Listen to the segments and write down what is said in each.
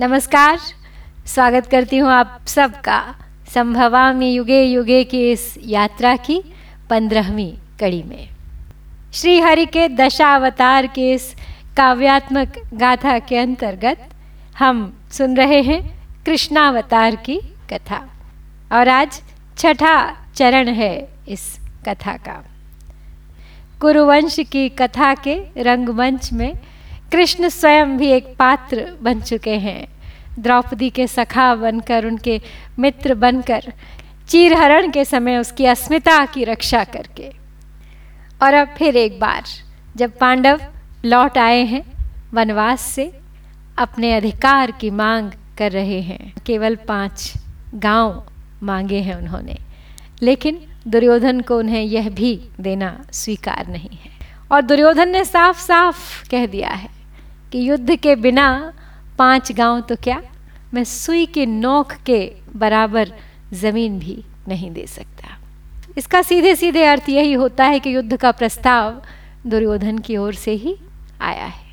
नमस्कार। स्वागत करती हूँ आप सबका संभवा में युगे युगे की इस यात्रा की पंद्रहवीं कड़ी में। श्री हरि के दशावतार के इस काव्यात्मक गाथा के अंतर्गत हम सुन रहे हैं कृष्णावतार की कथा। और आज छठा चरण है इस कथा का। कुरुवंश की कथा के रंगमंच में कृष्ण स्वयं भी एक पात्र बन चुके हैं। द्रौपदी के सखा बनकर, उनके मित्र बनकर, चीरहरण के समय उसकी अस्मिता की रक्षा करके। और अब फिर एक बार, जब पांडव लौट आए हैं, वनवास से, अपने अधिकार की मांग कर रहे हैं। केवल पाँच गाँव मांगे हैं उन्होंने, लेकिन दुर्योधन को उन्हें यह भी देना स्वीकार नहीं है। और दुर्योधन ने साफ़ साफ़ कह दिया है कि युद्ध के बिना पाँच गाँव तो क्या? मैं सुई के नोक के बराबर ज़मीन भी नहीं दे सकता। इसका सीधे सीधे अर्थ यही होता है कि युद्ध का प्रस्ताव दुर्योधन की ओर से ही आया है।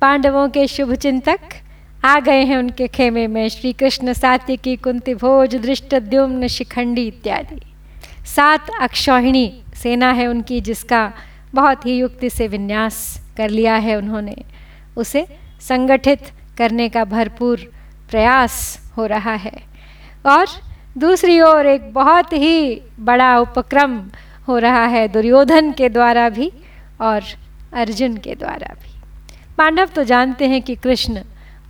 पांडवों के शुभ चिंतक आ गए हैं उनके खेमे में। श्री कृष्ण सात्विकी कुंती भोज दृष्ट द्युम्न, शिखंडी इत्यादि। सात अक्षौहिणी सेना है उनकी, जिसका बहुत ही युक्ति से विन्यास कर लिया है उन्होंने। उसे संगठित करने का भरपूर प्रयास हो रहा है। और दूसरी ओर एक बहुत ही बड़ा उपक्रम हो रहा है दुर्योधन के द्वारा भी और अर्जुन के द्वारा भी। पांडव तो जानते हैं कि कृष्ण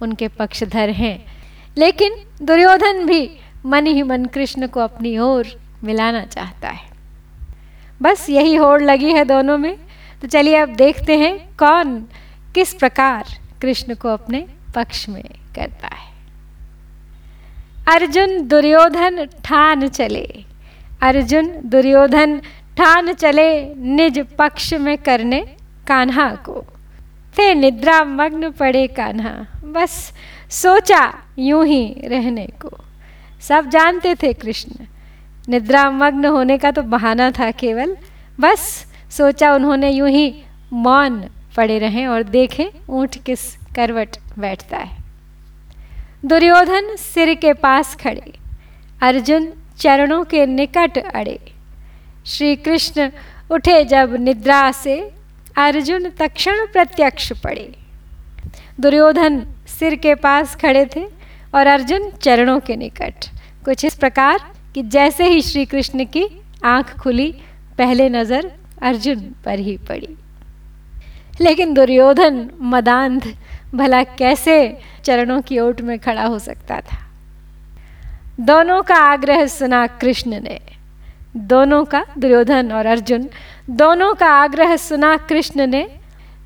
उनके पक्षधर हैं, लेकिन दुर्योधन भी मन ही मन कृष्ण को अपनी ओर मिलाना चाहता है। बस यही होड़ लगी है दोनों में। तो चलिए अब देखते हैं कौन किस प्रकार कृष्ण को अपने पक्ष में करता है? अर्जुन दुर्योधन ठान चले। अर्जुन दुर्योधन ठान चले निज पक्ष में करने कान्हा को। थे निद्रा मग्न पड़े कान्हा, बस सोचा यूँ ही रहने को। सब जानते थे कृष्ण निद्रा मग्न होने का तो बहाना था केवल। बस सोचा उन्होंने यूँ ही मौन पड़े रहें और देखें ऊँट किस करवट बैठता है। दुर्योधन सिर के पास खड़े, अर्जुन चरणों के निकट अड़े। श्री कृष्ण उठे जब निद्रा से, अर्जुन तक्षण प्रत्यक्ष पड़े। दुर्योधन सिर के पास खड़े थे और अर्जुन चरणों के निकट। कुछ इस प्रकार कि जैसे ही श्री कृष्ण की आँख खुली, पहले नज़र अर्जुन पर ही पड़ी। लेकिन दुर्योधन, मदांध, भला कैसे चरणों की ओट में खड़ा हो सकता था? दोनों का आग्रह सुना कृष्ण ने। दोनों का, दुर्योधन और अर्जुन, दोनों का आग्रह सुना कृष्ण ने।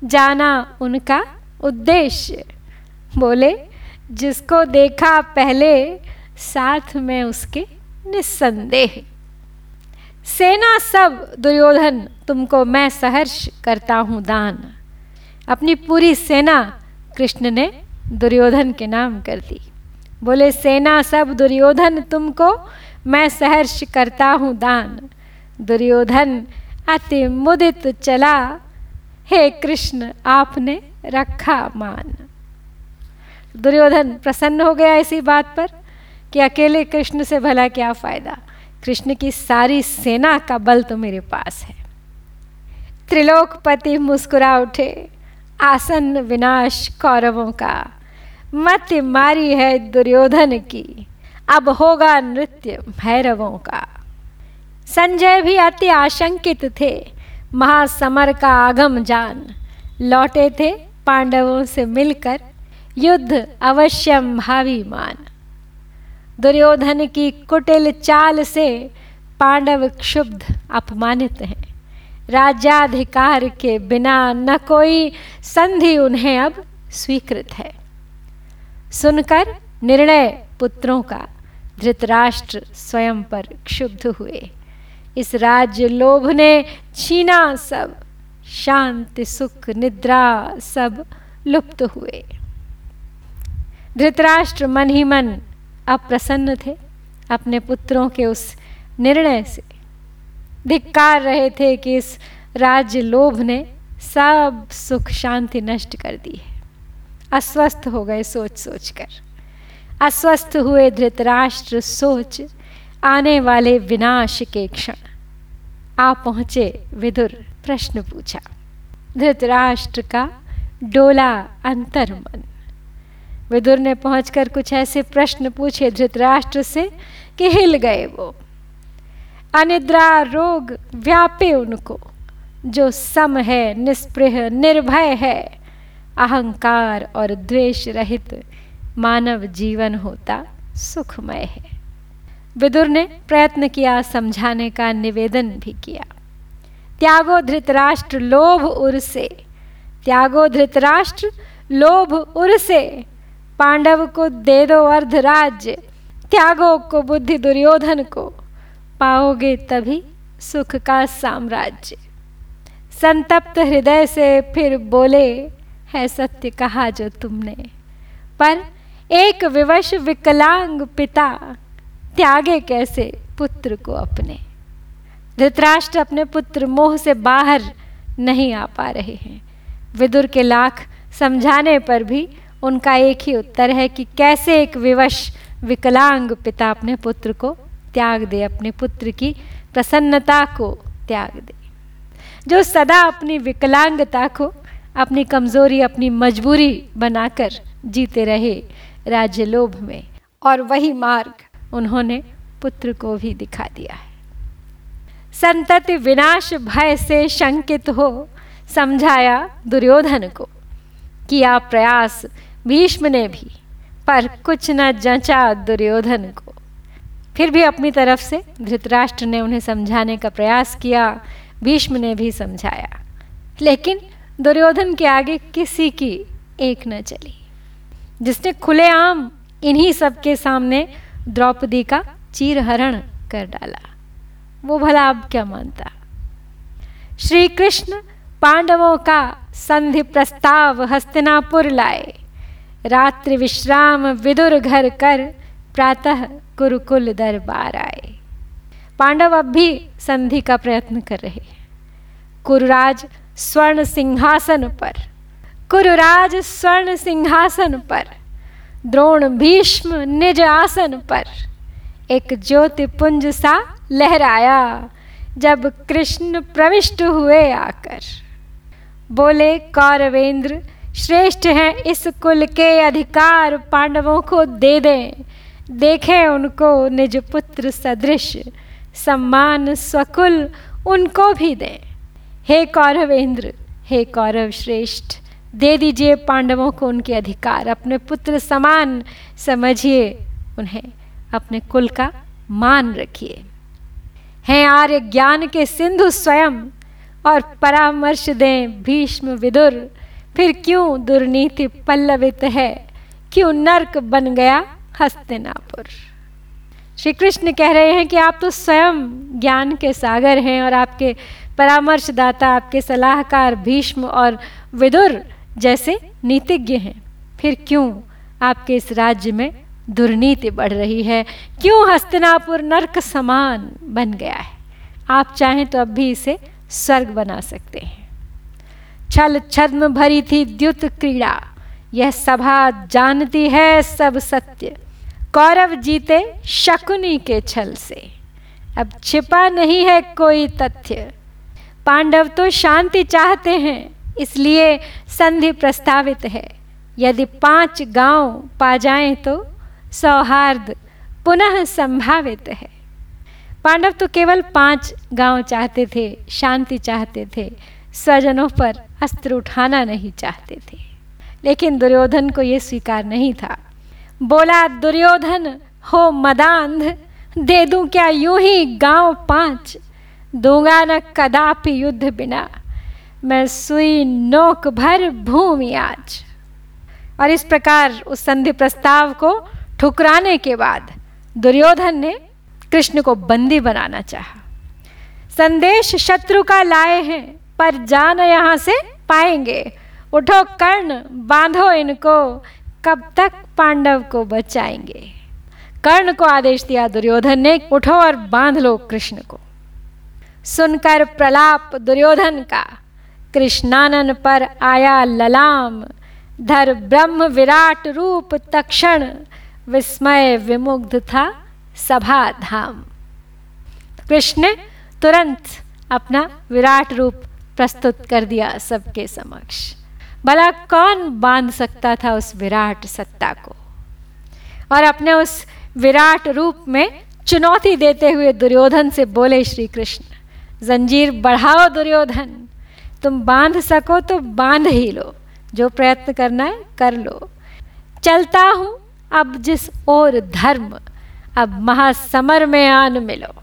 जाना उनका उद्देश्य। बोले, जिसको देखा पहले, साथ में उसके निस्संदेह। सेना सब, दुर्योधन, तुमको मैं सहर्ष करता हूँ दान। अपनी पूरी सेना कृष्ण ने दुर्योधन के नाम कर दी। बोले, सेना सब दुर्योधन तुमको, मैं सहर्ष करता हूँ दान। दुर्योधन अति मुदित चला। हे कृष्ण, आपने रखा मान। दुर्योधन प्रसन्न हो गया इसी बात पर कि अकेले कृष्ण से भला क्या फ़ायदा। कृष्ण की सारी सेना का बल तो मेरे पास है। त्रिलोकपति मुस्कुरा उठे। आसन विनाश कौरवों का। मत मारी है दुर्योधन की। अब होगा नृत्य भैरवों का। संजय भी अति आशंकित थे। महासमर का आगम जान। लौटे थे पांडवों से मिलकर। युद्ध अवश्यम भावी मान दुर्योधन की कुटिल चाल से पांडव क्षुब्ध अपमानित हैं। राज्याधिकार के बिना न कोई संधि उन्हें अब स्वीकृत है। सुनकर निर्णय पुत्रों का धृतराष्ट्र स्वयं पर क्षुब्ध हुए। इस राज्य लोभ ने छीना सब, शांति सुख निद्रा सब लुप्त हुए। धृतराष्ट्र मन ही मन अप्रसन्न थे। अपने पुत्रों के उस निर्णय से धिक्कार रहे थे कि इस राज्य लोभ ने सब सुख शांति नष्ट कर दी है। अस्वस्थ हो गए सोच सोच कर अस्वस्थ हुए धृतराष्ट्र सोच आने वाले विनाश के क्षण। आ पहुँचे विदुर प्रश्न पूछा। धृतराष्ट्र का डोला अंतर मन विदुर ने पहुंचकर कुछ ऐसे प्रश्न पूछे धृतराष्ट्र से कि हिल गए वो। अनिद्रा रोग व्यापे उनको, जो सम है, निस्पृह, निर्भय है। अहंकार और द्वेष रहित मानव जीवन होता सुखमय है। विदुर ने प्रयत्न किया, समझाने का निवेदन भी किया। त्यागो धृतराष्ट्र, लोभ उर से त्यागो धृतराष्ट्र, लोभ उर से पांडव को दे दो अर्ध राज्य, त्यागो को बुद्धि दुर्योधन को। पाओगे तभी सुख का साम्राज्य। संतप्त हृदय से फिर बोले, है सत्य कहा जो तुमने। पर एक विवश विकलांग पिता त्यागे कैसे पुत्र को अपने? धृतराष्ट्र अपने पुत्र मोह से बाहर नहीं आ पा रहे हैं। विदुर के लाख समझाने पर भी उनका एक ही उत्तर है कि कैसे एक विवश विकलांग पिता अपने पुत्र को त्याग दे, अपने पुत्र की प्रसन्नता को त्याग दे। जो सदा अपनी विकलांगता को, अपनी कमज़ोरी, अपनी मजबूरी बनाकर जीते रहे राज्य लोभ में, और वही मार्ग उन्होंने पुत्र को भी दिखा दिया है। संतति विनाश भय से शंकित हो, समझाया दुर्योधन को, किया प्रयास भीष्म ने भी, पर कुछ न जचा दुर्योधन को। फिर भी अपनी तरफ़ से धृतराष्ट्र ने उन्हें समझाने का प्रयास किया, भीष्म ने भी समझाया। लेकिन दुर्योधन के आगे किसी की एक न चली। जिसने खुलेआम इन्हीं सबके सामने द्रौपदी का चीरहरण कर डाला। वो भला अब क्या मानता? श्री कृष्ण पांडवों का संधि प्रस्ताव हस्तिनापुर लाए। रात्रि विश्राम विदुर घर कर प्रातः कुरुकुल दरबार आए। पांडव अब भी संधि का प्रयत्न कर रहे कुरुराज स्वर्ण सिंहासन पर, कुरुराज स्वर्ण सिंहासन पर, द्रोण भीष्म निज आसन पर, एक ज्योतिपुंज सा लहराया, जब कृष्ण प्रविष्ट हुए आकर। बोले, कौरवेंद्र, श्रेष्ठ हैं इस कुल के अधिकार, पांडवों को दे दें। देखें उनको निज पुत्र सदृश, सम्मान स्वकुल उनको भी दें। हे कौरवेंद्र, हे कौरव श्रेष्ठ दे दीजिए पांडवों को उनके अधिकार, अपने पुत्र समान समझिए, उन्हें अपने कुल का मान रखिए। हैं आर्य ज्ञान के सिंधु स्वयं, और परामर्श दें भीष्म विदुर, फिर क्यों दुर्नीति पल्लवित है, क्यों नर्क बन गया हस्तिनापुर श्री कृष्ण कह रहे हैं कि आप तो स्वयं ज्ञान के सागर हैं और आपके परामर्शदाता, आपके सलाहकार भीष्म और विदुर जैसे नीतिज्ञ हैं। फिर क्यों आपके इस राज्य में दुर्नीति बढ़ रही है? क्यों हस्तिनापुर नरक समान बन गया है? आप चाहें तो अब भी इसे स्वर्ग बना सकते हैं। छल छद्म भरी थी द्युत क्रीड़ा। यह सभा जानती है सब सत्य। कौरव जीते शकुनी के छल से। अब छिपा नहीं है कोई तथ्य। पांडव तो शांति चाहते हैं, इसलिए संधि प्रस्तावित है। यदि पाँच गाँव पा जाएँ तो सौहार्द पुनः संभावित है। पांडव तो केवल पाँच गाँव चाहते थे, शांति चाहते थे। स्वजनों पर अस्त्र उठाना नहीं चाहते थे। लेकिन दुर्योधन को यह स्वीकार नहीं था। बोला, दुर्योधन, हो मदांध, दे दूँ क्या यूँ ही गाँव पाँच? दूँगा न कदापि युद्ध बिना। मैं सुई नोक भर भूमि आज। और इस प्रकार उस संधि प्रस्ताव को ठुकराने के बाद दुर्योधन ने कृष्ण को बंदी बनाना चाहा। संदेश शत्रु का लाए हैं, पर जान यहाँ से पाएँगे। उठो कर्ण, बांधो इनको, कब तक पांडव को बचाएँगे? कर्ण को आदेश दिया दुर्योधन ने, उठो और बाँध लो कृष्ण को। सुनकर प्रलाप दुर्योधन का, कृष्णानन पर आया ललाम, धर ब्रह्म विराट रूप तक्षण, विस्मय विमुग्ध था सभा धाम कृष्ण तुरंत अपना विराट रूप प्रस्तुत कर दिया सबके समक्ष। भला कौन बाँध सकता था उस विराट सत्ता को? और अपने उस विराट रूप में चुनौती देते हुए दुर्योधन से बोले श्री कृष्ण जंजीर, बढ़ाओ दुर्योधन। तुम बाँध सको तो बाँध ही लो। जो प्रयत्न करना है, कर लो। चलता हूँ, अब जिस ओर धर्म, अब महासमर में आन मिलो।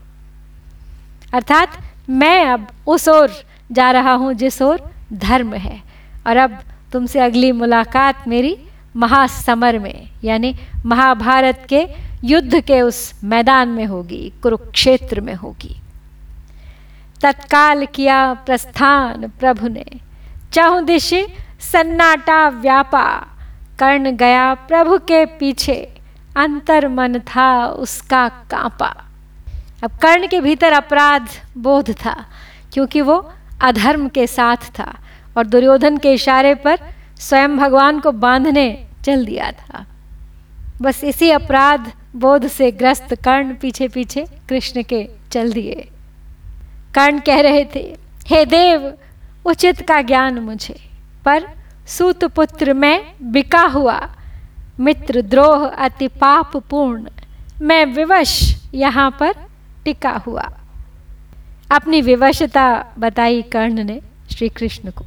अर्थात मैं अब उस ओर जा रहा हूँ जिस ओर धर्म है। और अब तुमसे अगली मुलाकात मेरी महासमर में, यानी महाभारत के युद्ध के उस मैदान में होगी, कुरुक्षेत्र में होगी। तत्काल किया प्रस्थान प्रभु ने। चाहू दिशे सन्नाटा व्यापा, कर्ण गया प्रभु के पीछे, अंतर मन था उसका कांपा। अब कर्ण के भीतर अपराध बोध था, क्योंकि वो अधर्म के साथ था। और दुर्योधन के इशारे पर स्वयं भगवान को बांधने चल दिया था। बस इसी अपराध बोध से ग्रस्त कर्ण पीछे पीछे कृष्ण के चल दिए। कर्ण कह रहे थे, हे देव, उचित का ज्ञान मुझे, पर सूत पुत्र में बिका हुआ। मित्र द्रोह अति पाप पूर्ण, मैं विवश यहाँ पर टिका हुआ। अपनी विवशता बताई कर्ण ने श्री कृष्ण को।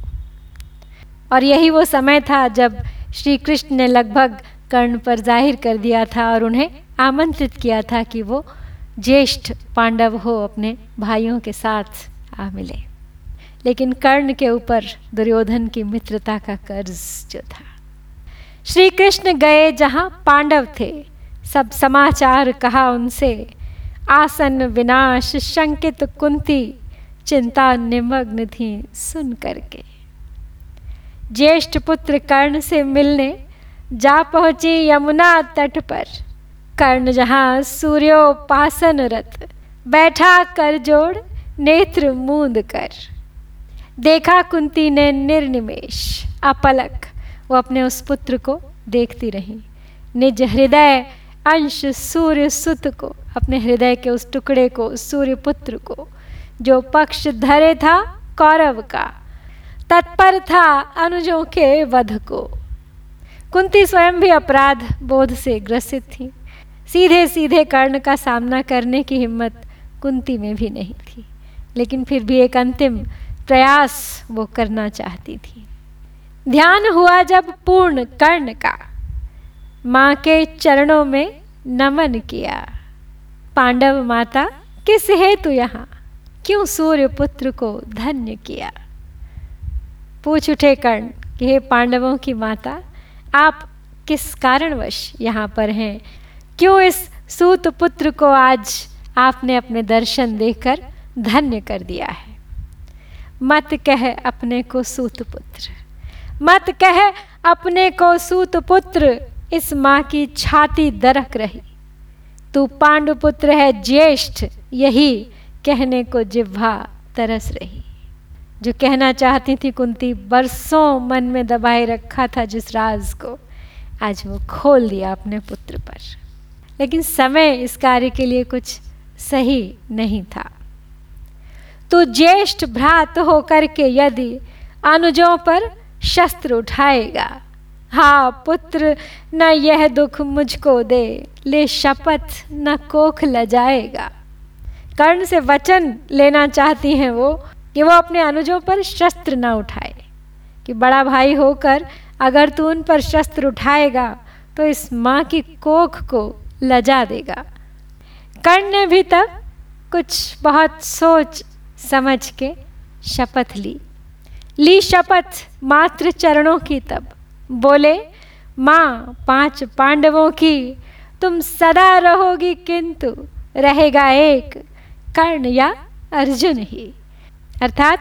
और यही वो समय था जब श्री कृष्ण ने लगभग कर्ण पर ज़ाहिर कर दिया था और उन्हें आमंत्रित किया था कि वो ज्येष्ठ पांडव हो अपने भाइयों के साथ आ मिले। लेकिन कर्ण के ऊपर दुर्योधन की मित्रता का कर्ज जो था। श्री कृष्ण गए जहाँ पांडव थे। सब समाचार कहा उनसे, आसन विनाश, शंकित कुंती, चिंता निमग्न थी सुन करके। ज्येष्ठ पुत्र कर्ण से मिलने जा पहुँची यमुना तट पर। कर्ण जहाँ सूर्योपासन रत, बैठा कर जोड़ नेत्र मूंद कर। देखा कुंती ने निर्निमेश, अपलक। वो अपने उस पुत्र को देखती रही। निज हृदय अंश सूर्य सुत को, अपने हृदय के उस टुकड़े को, सूर्य पुत्र को, जो पक्ष धरे था कौरव का। तत्पर था अनुजों के वध को। कुंती स्वयं भी अपराध बोध से ग्रसित थी। सीधे सीधे कर्ण का सामना करने की हिम्मत कुंती में भी नहीं थी। लेकिन फिर भी एक अंतिम प्रयास वो करना चाहती थी। ध्यान हुआ जब पूर्ण कर्ण का। माँ के चरणों में नमन किया। पांडव माता, किस हेतु यहाँ? क्यों सूर्य पुत्र को धन्य किया? पूछ उठे कर्ण कि हे पांडवों की माता, आप किस कारणवश यहाँ पर हैं? क्यों इस सूत पुत्र को आज आपने अपने दर्शन देकर धन्य कर दिया है? मत कह अपने को सूत पुत्र। मत कह अपने को सूत पुत्र, इस माँ की छाती दरक रही। तू पांडुपुत्र है ज्येष्ठ, यही कहने को जिह्वा तरस रही। जो कहना चाहती थी कुंती, बरसों मन में दबाए रखा था जिस राज को, आज वो खोल दिया अपने पुत्र पर। लेकिन समय इस कार्य के लिए कुछ सही नहीं था। तो ज्येष्ठ भ्रात होकर के यदि अनुजों पर शस्त्र उठाएगा हाँ पुत्र, न यह दुख मुझको दे, ले शपथ न कोख ल जाएगा कर्ण से वचन लेना चाहती हैं वो कि वो अपने अनुजों पर शस्त्र न उठाए, कि बड़ा भाई होकर अगर तू उन पर शस्त्र उठाएगा तो इस माँ की कोख को लजा देगा। कर्ण ने भी तब कुछ बहुत सोच समझ के शपथ ली। ली शपथ मात्र चरणों की तब। बोले, माँ, पाँच पांडवों की तुम सदा रहोगी किंतु रहेगा एक, कर्ण या अर्जुन ही। अर्थात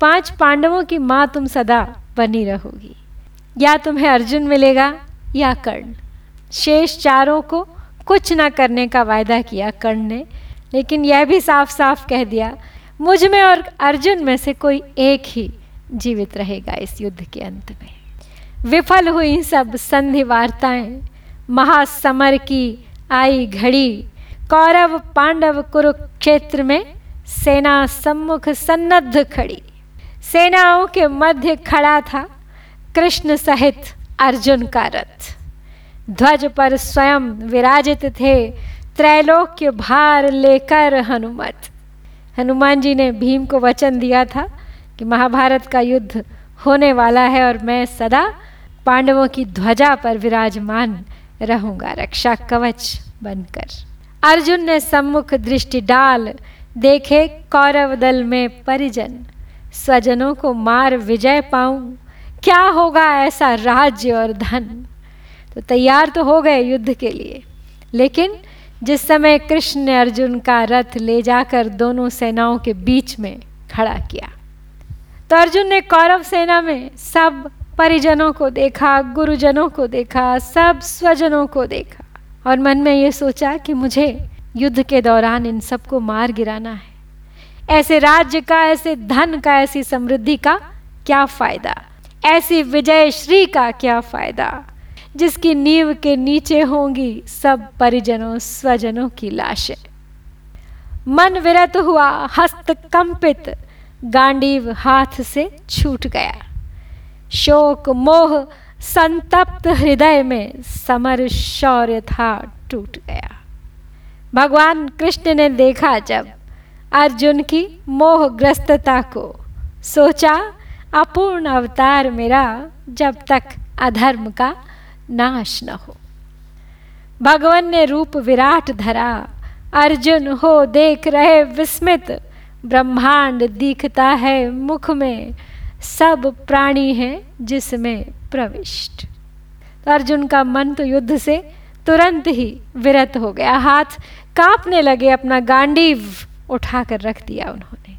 पाँच पांडवों की माँ तुम सदा बनी रहोगी। या तुम्हें अर्जुन मिलेगा या कर्ण। शेष चारों को कुछ ना करने का वायदा किया कर्ण ने, लेकिन यह भी साफ़ साफ़ कह दिया, मुझमें और अर्जुन में से कोई एक ही जीवित रहेगा इस युद्ध के अंत में। विफल हुई सब संधि वार्ताएँ, महासमर की आई घड़ी, कौरव पांडव कुरुक्षेत्र में सेना सम्मुख सन्नद्ध खड़ी। सेनाओं के मध्य खड़ा था कृष्ण सहित अर्जुन का रथ। ध्वज पर स्वयं विराजित थे त्रैलोक्य भार लेकर हनुमत। हनुमान जी ने भीम को वचन दिया था कि महाभारत का युद्ध होने वाला है और मैं सदा पांडवों की ध्वजा पर विराजमान रहूँगा, रक्षा कवच बनकर। अर्जुन ने सम्मुख दृष्टि डाल देखे कौरव दल में परिजन। स्वजनों को मार विजय पाऊँ। क्या होगा ऐसा राज्य और धन? तो तैयार तो हो गए युद्ध के लिए। लेकिन जिस समय कृष्ण ने अर्जुन का रथ ले जाकर दोनों सेनाओं के बीच में खड़ा किया तो अर्जुन ने कौरव सेना में सब परिजनों को देखा, गुरुजनों को देखा, सब स्वजनों को देखा। और मन में ये सोचा कि मुझे युद्ध के दौरान इन सबको मार गिराना है। ऐसे राज्य का, ऐसे धन का, ऐसी समृद्धि का क्या फ़ायदा? ऐसी विजय श्री का क्या फ़ायदा? जिसकी नींव के नीचे होंगी सब परिजनों, स्वजनों की लाशें। मन विरत हुआ, हस्त कंपित, गांडीव हाथ से छूट गया। शोक, मोह, संतप्त हृदय में समर शौर्य था टूट गया। भगवान कृष्ण ने देखा जब अर्जुन की मोहग्रस्तता को सोचा, अपूर्ण अवतार मेरा जब तक अधर्म का नाश न हो। भगवान ने रूप विराट धरा, अर्जुन हो देख रहे विस्मित, ब्रह्मांड दिखता है मुख में, सब प्राणी है जिसमें प्रविष्ट। तो अर्जुन का मन तो युद्ध से तुरंत ही विरत हो गया, हाथ कांपने लगे, अपना गांडीव उठाकर रख दिया उन्होंने।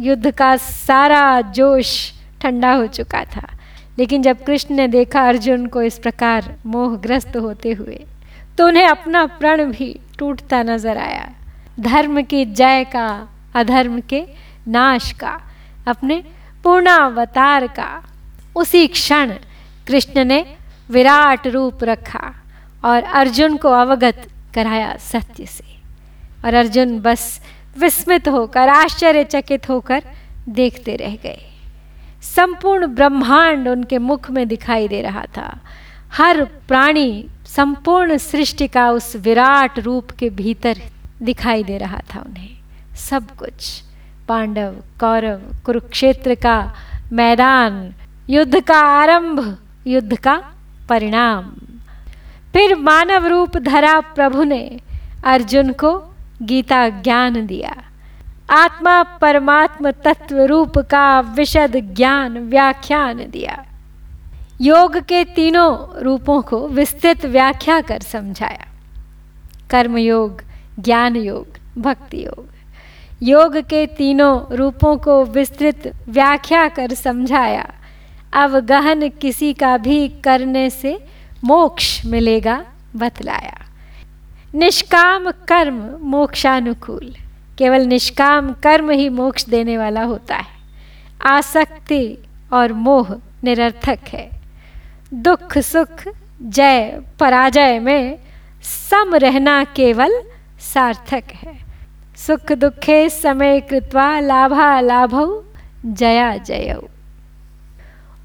युद्ध का सारा जोश ठंडा हो चुका था, लेकिन जब कृष्ण ने देखा अर्जुन को इस प्रकार मोहग्रस्त होते हुए तो उन्हें अपना प्रण भी टूटता नज़र आया। धर्म की जय का, अधर्म के नाश का, अपने पूर्णावतार का, उसी क्षण कृष्ण ने विराट रूप रखा और अर्जुन को अवगत कराया सत्य से। और अर्जुन बस विस्मित होकर, आश्चर्यचकित होकर देखते रह गए। संपूर्ण ब्रह्मांड उनके मुख में दिखाई दे रहा था। हर प्राणी संपूर्ण सृष्टि का उस विराट रूप के भीतर दिखाई दे रहा था उन्हें। सब कुछ, पांडव, कौरव, कुरुक्षेत्र का मैदान, युद्ध का आरंभ, युद्ध का परिणाम। फिर मानव रूप धरा प्रभु ने अर्जुन को गीता ज्ञान दिया। आत्मा परमात्म तत्व रूप का विशद ज्ञान व्याख्यान दिया। योग के तीनों रूपों को विस्तृत व्याख्या कर समझाया। कर्म योग ज्ञान योग भक्ति योग योग के तीनों रूपों को विस्तृत व्याख्या कर समझाया। अब गहन किसी का भी करने से मोक्ष मिलेगा, बतलाया। निष्काम कर्म मोक्षानुकूल। केवल निष्काम कर्म ही मोक्ष देने वाला होता है। आसक्ति और मोह निरर्थक है। दुख, सुख, जय, पराजय में सम रहना केवल सार्थक है। सुख, दुखे, समय कृत्वा लाभा लाभ, जया जय।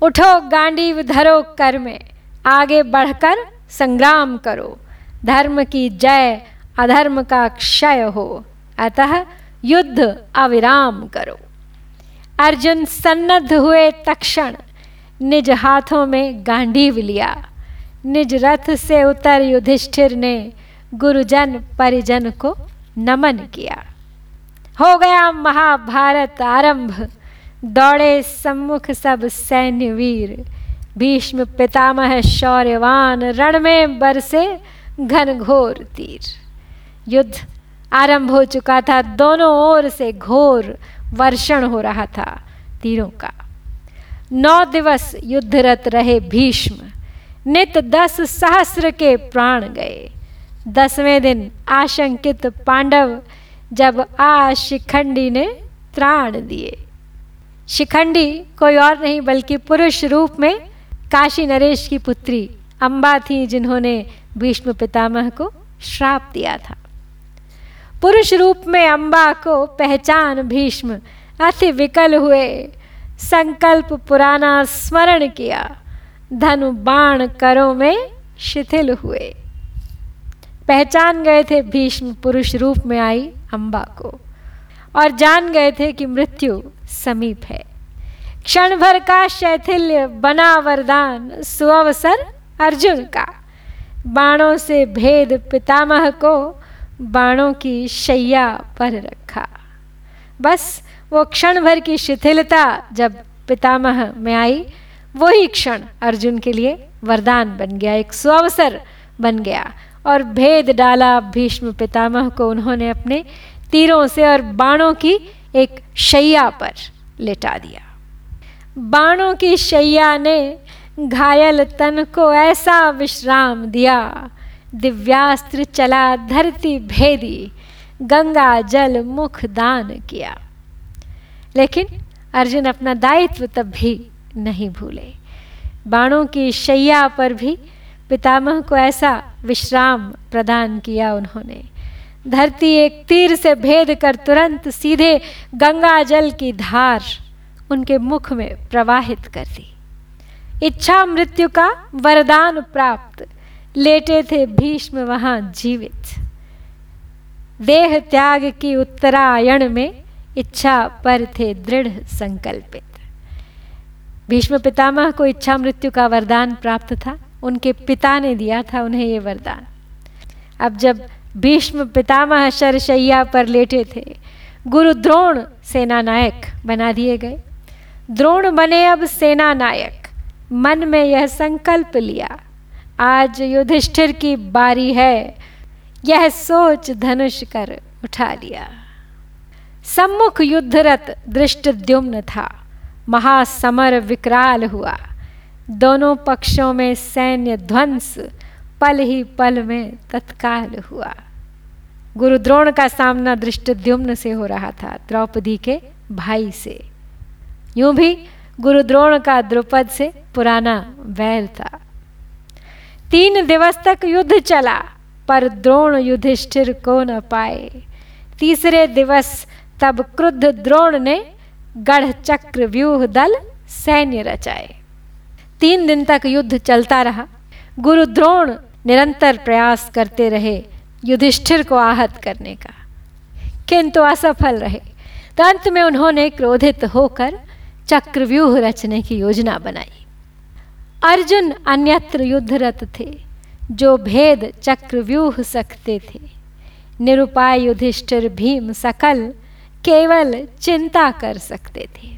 उठो गांडीव धरो कर में आगे बढ़कर संग्राम करो। धर्म की जय, अधर्म का क्षय हो। अतः युद्ध अविराम करो। अर्जुन सन्नद्ध हुए तक्षण, निज हाथों में गांडीव लिया। निज रथ से उतर युधिष्ठिर ने गुरुजन परिजन को नमन किया। हो गया महाभारत आरंभ। दौड़े सम्मुख सब सैन्य वीर। भीष्म पितामह शौर्यवान रण में बरसे घनघोर तीर। युद्ध आरंभ हो चुका था, दोनों ओर से घोर वर्षण हो रहा था तीरों का। नौ दिवस युद्धरत रहे भीष्म, नित दस सहस्र के प्राण गए। दसवें दिन आशंकित पांडव जब आ शिखंडी ने त्राण दिए। शिखंडी कोई और नहीं, बल्कि पुरुष रूप में काशी नरेश की पुत्री अम्बा थी, जिन्होंने भीष्म पितामह को श्राप दिया था। पुरुष रूप में अम्बा को पहचान भीष्म अति विकल हुए, संकल्प पुराना स्मरण किया, धनु बाण करों में शिथिल हुए। पहचान गए थे भीष्म पुरुष रूप में आई अम्बा को, और जान गए थे कि मृत्यु समीप है। क्षण भर का शैथिल्य बना वरदान, सुअवसर अर्जुन का। बाणों से भेद पितामह को बाणों की शैया पर रखा। बस वो क्षण भर की शिथिलता जब पितामह में आई, वही क्षण अर्जुन के लिए वरदान बन गया, एक सुअवसर बन गया और भेद डाला भीष्म पितामह को उन्होंने अपने तीरों से और बाणों की एक शैया पर लेटा दिया। बाणों की शैया ने घायल तन को ऐसा विश्राम दिया। दिव्यास्त्र चला, धरती भेदी, गंगा जल मुख दान किया। लेकिन अर्जुन अपना दायित्व तब भी नहीं भूले। बाणों की शैया पर भी पितामह को ऐसा विश्राम प्रदान किया उन्होंने। धरती एक तीर से भेद कर तुरंत सीधे गंगा जल की धार उनके मुख में प्रवाहित कर दी। इच्छा मृत्यु का वरदान प्राप्त। लेटे थे भीष्म वहाँ जीवित। देह त्याग की उत्तरायण में इच्छा पर थे दृढ़ संकल्पित। भीष्म पितामह को इच्छा मृत्यु का वरदान प्राप्त था। उनके पिता ने दिया था उन्हें ये वरदान। अब जब भीष्म पितामह शरशैया पर लेटे थे, गुरु द्रोण सेना नायक बना दिए गए। द्रोण बने अब सेना नायक। मन में यह संकल्प लिया। आज युधिष्ठिर की बारी है। यह सोच धनुष कर उठा लिया। सम्मुख युद्धरत दृष्ट द्युम्न था। महासमर विकराल हुआ। दोनों पक्षों में सैन्य ध्वंस पल ही पल में तत्काल हुआ। गुरुद्रोण का सामना दृष्टद्युम्न से हो रहा था। द्रौपदी के भाई से। यूँ भी गुरुद्रोण का द्रुपद से पुराना वैर था। तीन दिवस तक युद्ध चला, पर द्रोण युधिष्ठिर को न पाए। तीसरे दिवस तब क्रुद्ध द्रोण ने गढ़ चक्र व्यूह दल सैन्य रचाए। तीन दिन तक युद्ध चलता रहा। गुरु द्रोण निरंतर प्रयास करते रहे युधिष्ठिर को आहत करने का। किंतु असफल रहे। अंत में उन्होंने क्रोधित होकर चक्रव्यूह रचने की योजना बनाई। अर्जुन अन्यत्र युद्धरत थे, जो भेद चक्रव्यूह सकते थे। निरुपाय युधिष्ठिर भीम सकल केवल चिंता कर सकते थे।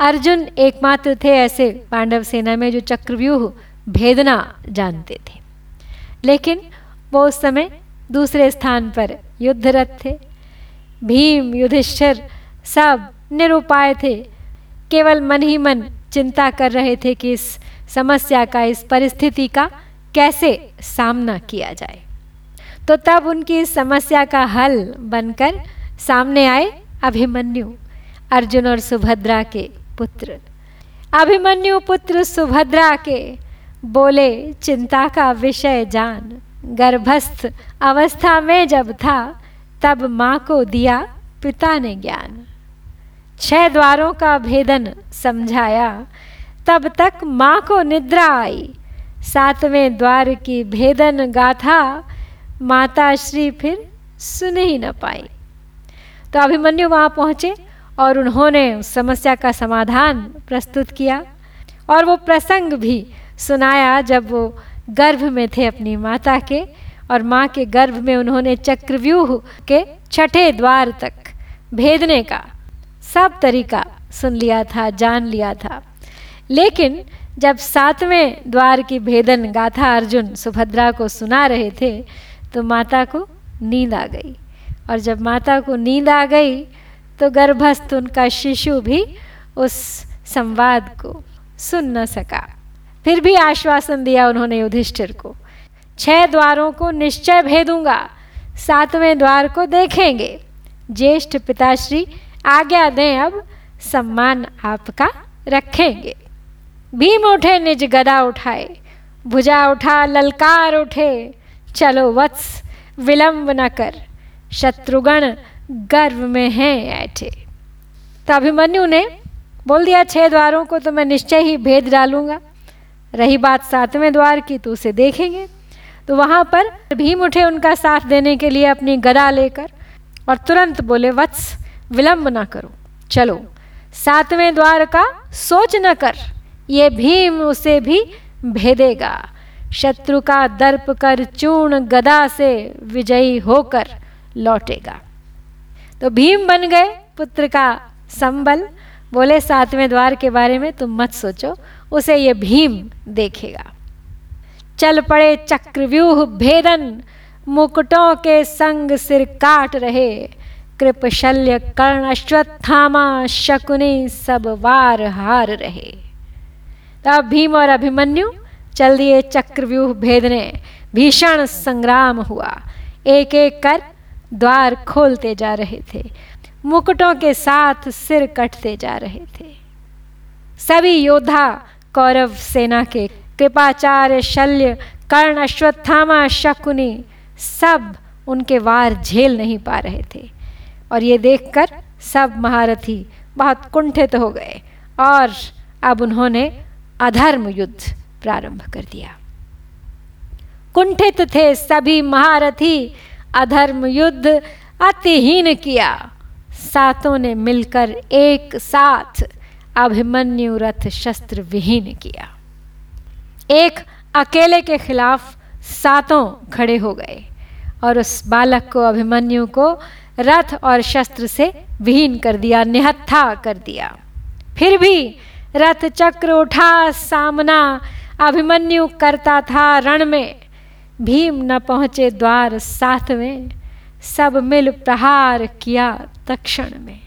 अर्जुन एकमात्र थे ऐसे पांडव सेना में जो चक्रव्यूह भेदना जानते थे। लेकिन वो उस समय दूसरे स्थान पर युद्धरत थे। भीम, युधिष्ठिर सब निरुपाय थे। केवल मन ही मन चिंता कर रहे थे कि इस समस्या का, इस परिस्थिति का कैसे सामना किया जाए। तो तब उनकी इस समस्या का हल बनकर सामने आए अभिमन्यु, अर्जुन और सुभद्रा के पुत्र। अभिमन्यु पुत्र सुभद्रा के बोले, चिंता का विषय जान। गर्भस्थ अवस्था में जब था, तब माँ को दिया पिता ने ज्ञान। छह द्वारों का भेदन समझाया। तब तक माँ को निद्रा आई। सातवें द्वार की भेदन गाथा माता श्री फिर सुन ही न पाई। तो अभिमन्यु वहाँ पहुँचे और उन्होंने समस्या का समाधान प्रस्तुत किया और वो प्रसंग भी सुनाया जब वो गर्भ में थे अपनी माता के और माँ के गर्भ में उन्होंने चक्रव्यूह के छठे द्वार तक भेदने का सब तरीका सुन लिया था, जान लिया था। लेकिन जब सातवें द्वार की भेदन गाथा अर्जुन सुभद्रा को सुना रहे थे तो माता को नींद आ गई। और जब माता को नींद आ गई तो गर्भस्थ उनका शिशु भी उस संवाद को सुन न सका। फिर भी आश्वासन दिया उन्होंने युधिष्ठिर को, छह द्वारों को निश्चय भेदूँगा, सातवें द्वार को देखेंगे। ज्येष्ठ पिताश्री आज्ञा दें, अब सम्मान आपका रखेंगे। भीम उठे, निज गदा उठाए। भुजा उठा, ललकार उठे। चलो वत्स, विलंब न कर। शत्रुगण गर्व में हैं ऐठे। तो अभिमन्यु ने बोल दिया, छह द्वारों को तो मैं निश्चय ही भेद डालूँगा। रही बात सातवें द्वार की तो उसे देखेंगे। तो वहाँ पर भीम उठे उनका साथ देने के लिए अपनी गदा लेकर और तुरंत बोले, वत्स विलंब ना करो। चलो, सातवें द्वार का सोच न कर, ये भीम उसे भी भेदेगा। शत्रु का दर्प कर चूर्ण गदा से विजयी होकर लौटेगा। तो भीम बन गए पुत्र का संबल। बोले, सातवें द्वार के बारे में तुम मत सोचो, उसे ये भीम देखेगा। चल पड़े चक्रव्यूह भेदन, मुकुटों के संग सिर काट रहे। कृप शल्य कर्ण अश्वत्थामा शकुनी सब वार हार रहे। तब भीम और अभिमन्यु चल दिए चक्रव्यूह भेदने, भीषण संग्राम हुआ। एक एक कर द्वार खोलते जा रहे थे। मुकुटों के साथ सिर कटते जा रहे थे। सभी योद्धा, कौरव सेना के कृपाचार्य शल्य, कर्ण अश्वत्थामा शकुनी सब उनके वार झेल नहीं पा रहे थे। और ये देखकर सब महारथी बहुत कुंठित हो गए और अब उन्होंने अधर्म युद्ध प्रारंभ कर दिया। कुंठित थे सभी महारथी, अधर्म युद्ध अतिहीन किया। सातों ने मिलकर एक साथ अभिमन्यु रथ शस्त्र विहीन किया। एक अकेले के खिलाफ सातों खड़े हो गए और उस बालक को, अभिमन्यु को रथ और शस्त्र से विहीन कर दिया, निहत्था कर दिया। फिर भी रथ चक्र उठा, सामना अभिमन्यु करता था, रण में। भीम न पहुँचे द्वार साथ में, सब मिल प्रहार किया तक्षण में।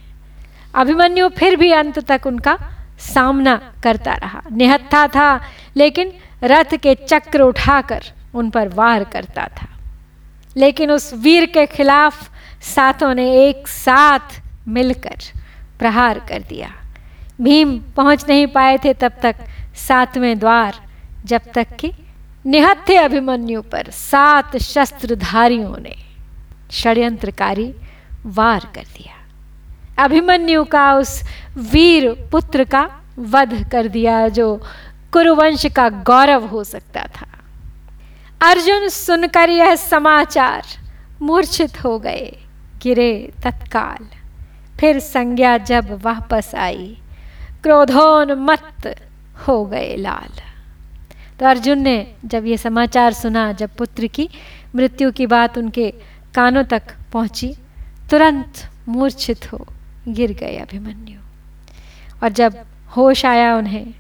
अभिमन्यु फिर भी अंत तक उनका सामना करता रहा। निहत्था था, लेकिन रथ के चक्र उठाकर उन पर वार करता था। लेकिन उस वीर के खिलाफ सातों ने एक साथ मिलकर प्रहार कर दिया। भीम पहुँच नहीं पाए थे तब तक सातवें द्वार जब तक कि निहत्थे अभिमन्यु पर सात शस्त्रधारियों ने षड्यंत्रकारी वार कर दिया। अभिमन्यु का उस वीर पुत्र का वध कर दिया जो कुरुवंश का गौरव हो सकता था। अर्जुन सुनकर यह समाचार मूर्छित हो गए। गिरे तत्काल। फिर संज्ञा जब वापस आई क्रोधोन्मत्त हो गए लाल। तो अर्जुन ने जब ये समाचार सुना, जब पुत्र की मृत्यु की बात उनके कानों तक पहुँची, तुरंत मूर्छित हो गिर गए अभिमन्यु। और जब होश आया उन्हें,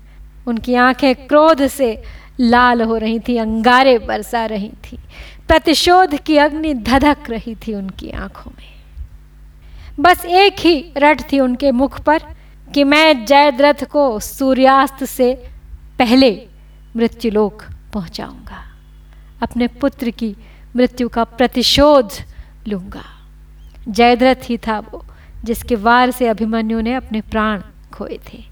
उनकी आँखें क्रोध से लाल हो रही थी, अंगारे बरसा रही थी प्रतिशोध की अग्नि धधक रही थी उनकी आँखों में। बस एक ही रट थी उनके मुख पर कि मैं जयद्रथ को सूर्यास्त से पहले मृत्युलोक पहुंचाऊँगा। अपने पुत्र की मृत्यु का प्रतिशोध लूँगा। जयद्रथ ही था वो जिसके वार से अभिमन्यु ने अपने प्राण खोए थे।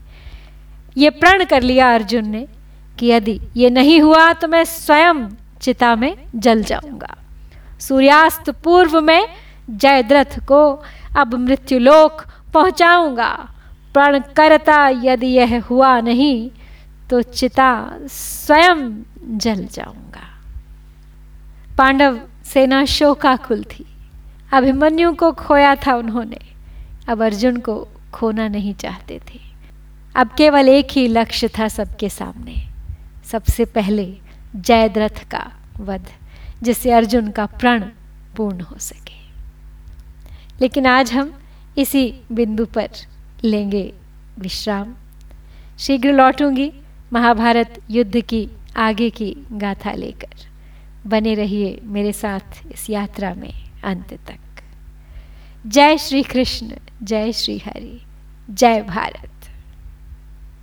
ये प्रण कर लिया अर्जुन ने कि यदि ये नहीं हुआ तो मैं स्वयं चिता में जल जाऊँगा। सूर्यास्त पूर्व में जयद्रथ को अब मृत्युलोक पहुंचाऊँगा। प्रण करता यदि यह हुआ नहीं तो चिता स्वयं जल जाऊँगा। पांडव सेना शोकाकुल थी। अभिमन्यु को खोया था उन्होंने। अब अर्जुन को खोना नहीं चाहते थे। अब केवल एक ही लक्ष्य था सबके सामने। सबसे पहले जयद्रथ का वध, जिससे अर्जुन का प्रण पूर्ण हो सके। लेकिन आज हम इसी बिंदु पर लेंगे विश्राम। शीघ्र लौटूँगी महाभारत युद्ध की आगे की गाथा लेकर। बने रहिए मेरे साथ इस यात्रा में अंत तक। जय श्री कृष्ण जय श्री हरि जय भारत।